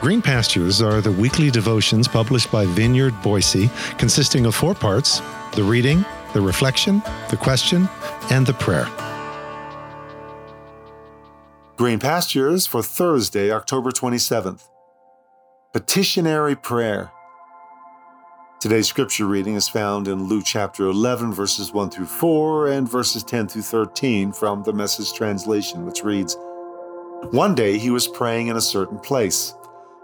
Green Pastures are the weekly devotions published by Vineyard Boise, consisting of four parts the reading, the reflection, the question, and the prayer. Green Pastures for Thursday, October 27th. Petitionary Prayer. Today's scripture reading is found in Luke chapter 11, verses 1 through 4, and verses 10 through 13 from the Message translation, which reads One day he was praying in a certain place.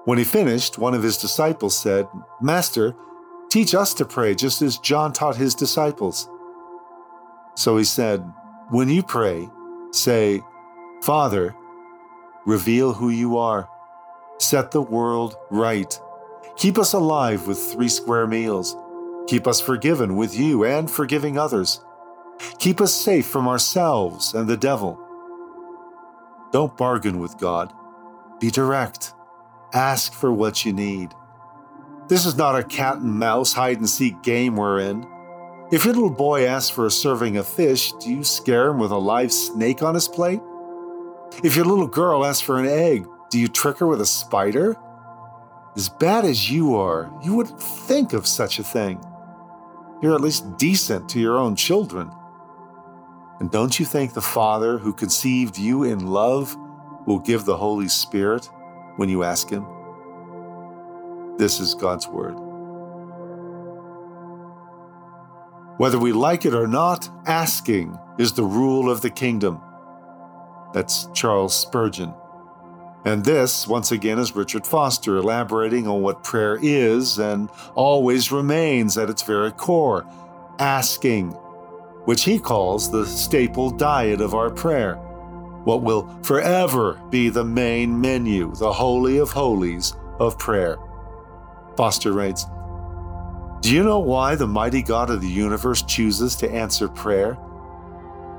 When he finished, one of his disciples said, Master, teach us to pray just as John taught his disciples. So he said, When you pray, say, Father, reveal who you are, set the world right Keep us alive with three square meals. Keep us forgiven with you and forgiving others. Keep us safe from ourselves and the devil. Don't bargain with God. Be direct. Ask for what you need. This is not a cat and mouse hide and seek game we're in. If your little boy asks for a serving of fish, do you scare him with a live snake on his plate? If your little girl asks for an egg, do you trick her with a spider? As bad as you are, you wouldn't think of such a thing. You're at least decent to your own children. And don't you think the Father who conceived you in love will give the Holy Spirit when you ask Him? This is God's Word. Whether we like it or not, asking is the rule of the kingdom. That's Charles Spurgeon. And this, once again, is Richard Foster elaborating on what prayer is and always remains at its very core asking, which he calls the staple diet of our prayer, what will forever be the main menu, the Holy of Holies of prayer. Foster writes Do you know why the mighty God of the universe chooses to answer prayer?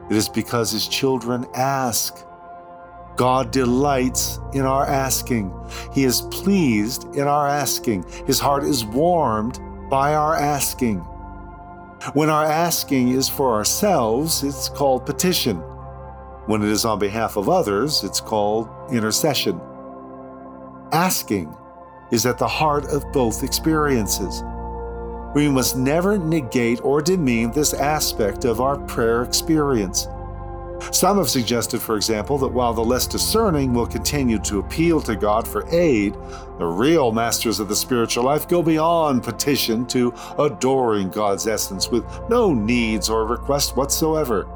It is because his children ask. God delights in our asking. He is pleased in our asking. His heart is warmed by our asking. When our asking is for ourselves, it's called petition. When it is on behalf of others, it's called intercession. Asking is at the heart of both experiences. We must never negate or demean this aspect of our prayer experience. Some have suggested, for example, that while the less discerning will continue to appeal to God for aid, the real masters of the spiritual life go beyond petition to adoring God's essence with no needs or requests whatsoever.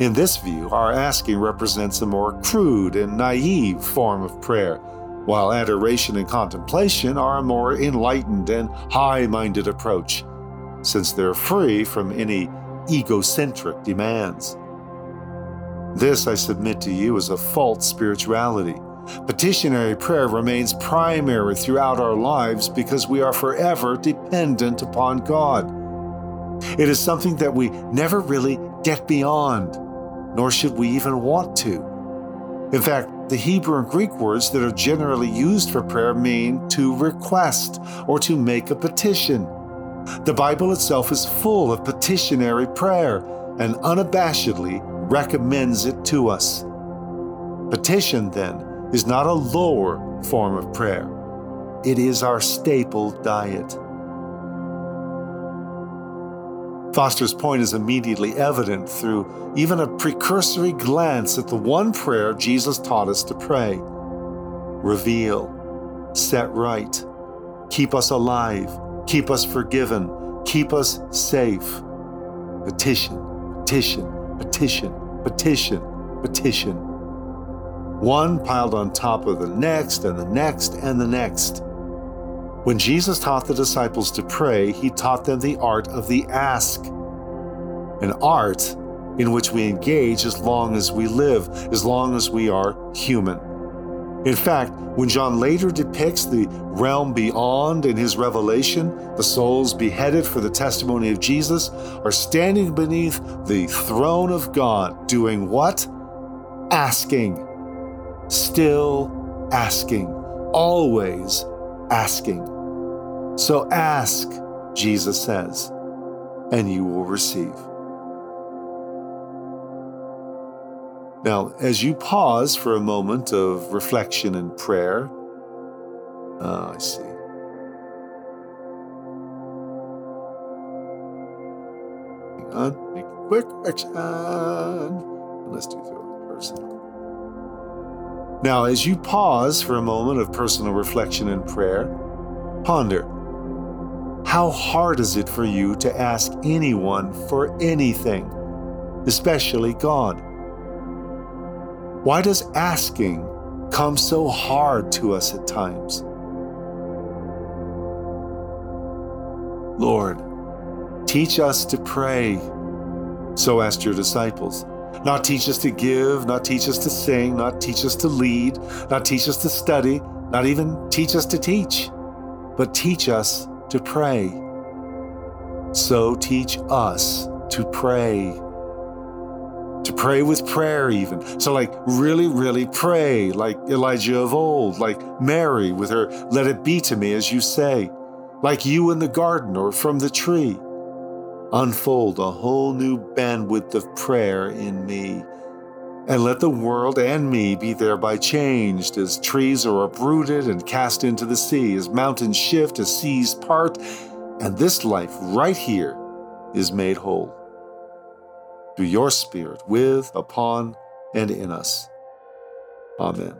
In this view, our asking represents a more crude and naive form of prayer, while adoration and contemplation are a more enlightened and high minded approach, since they're free from any egocentric demands. This, I submit to you, is a false spirituality. Petitionary prayer remains primary throughout our lives because we are forever dependent upon God. It is something that we never really get beyond, nor should we even want to. In fact, the Hebrew and Greek words that are generally used for prayer mean to request or to make a petition. The Bible itself is full of petitionary prayer and unabashedly recommends it to us. Petition, then, is not a lower form of prayer, it is our staple diet. Foster's point is immediately evident through even a precursory glance at the one prayer Jesus taught us to pray. Reveal, set right, keep us alive, keep us forgiven, keep us safe. Petition, petition, petition, petition, petition. One piled on top of the next, and the next, and the next. When Jesus taught the disciples to pray, he taught them the art of the ask, an art in which we engage as long as we live, as long as we are human. In fact, when John later depicts the realm beyond in his revelation, the souls beheaded for the testimony of Jesus are standing beneath the throne of God, doing what? Asking. Still asking. Always asking. So ask, Jesus says, and you will receive. Now, as you pause for a moment of reflection and prayer, Oh, I see. Hang on, make a quick correction. Uh, let's do through personal. Now, as you pause for a moment of personal reflection and prayer, ponder how hard is it for you to ask anyone for anything, especially God? Why does asking come so hard to us at times? Lord, teach us to pray. So asked your disciples. Not teach us to give, not teach us to sing, not teach us to lead, not teach us to study, not even teach us to teach, but teach us to pray. So teach us to pray. To pray with prayer, even. So, like, really, really pray, like Elijah of old, like Mary with her, let it be to me as you say, like you in the garden or from the tree unfold a whole new bandwidth of prayer in me. And let the world and me be thereby changed as trees are uprooted and cast into the sea, as mountains shift, as seas part, and this life right here is made whole. Through your Spirit, with, upon, and in us. Amen.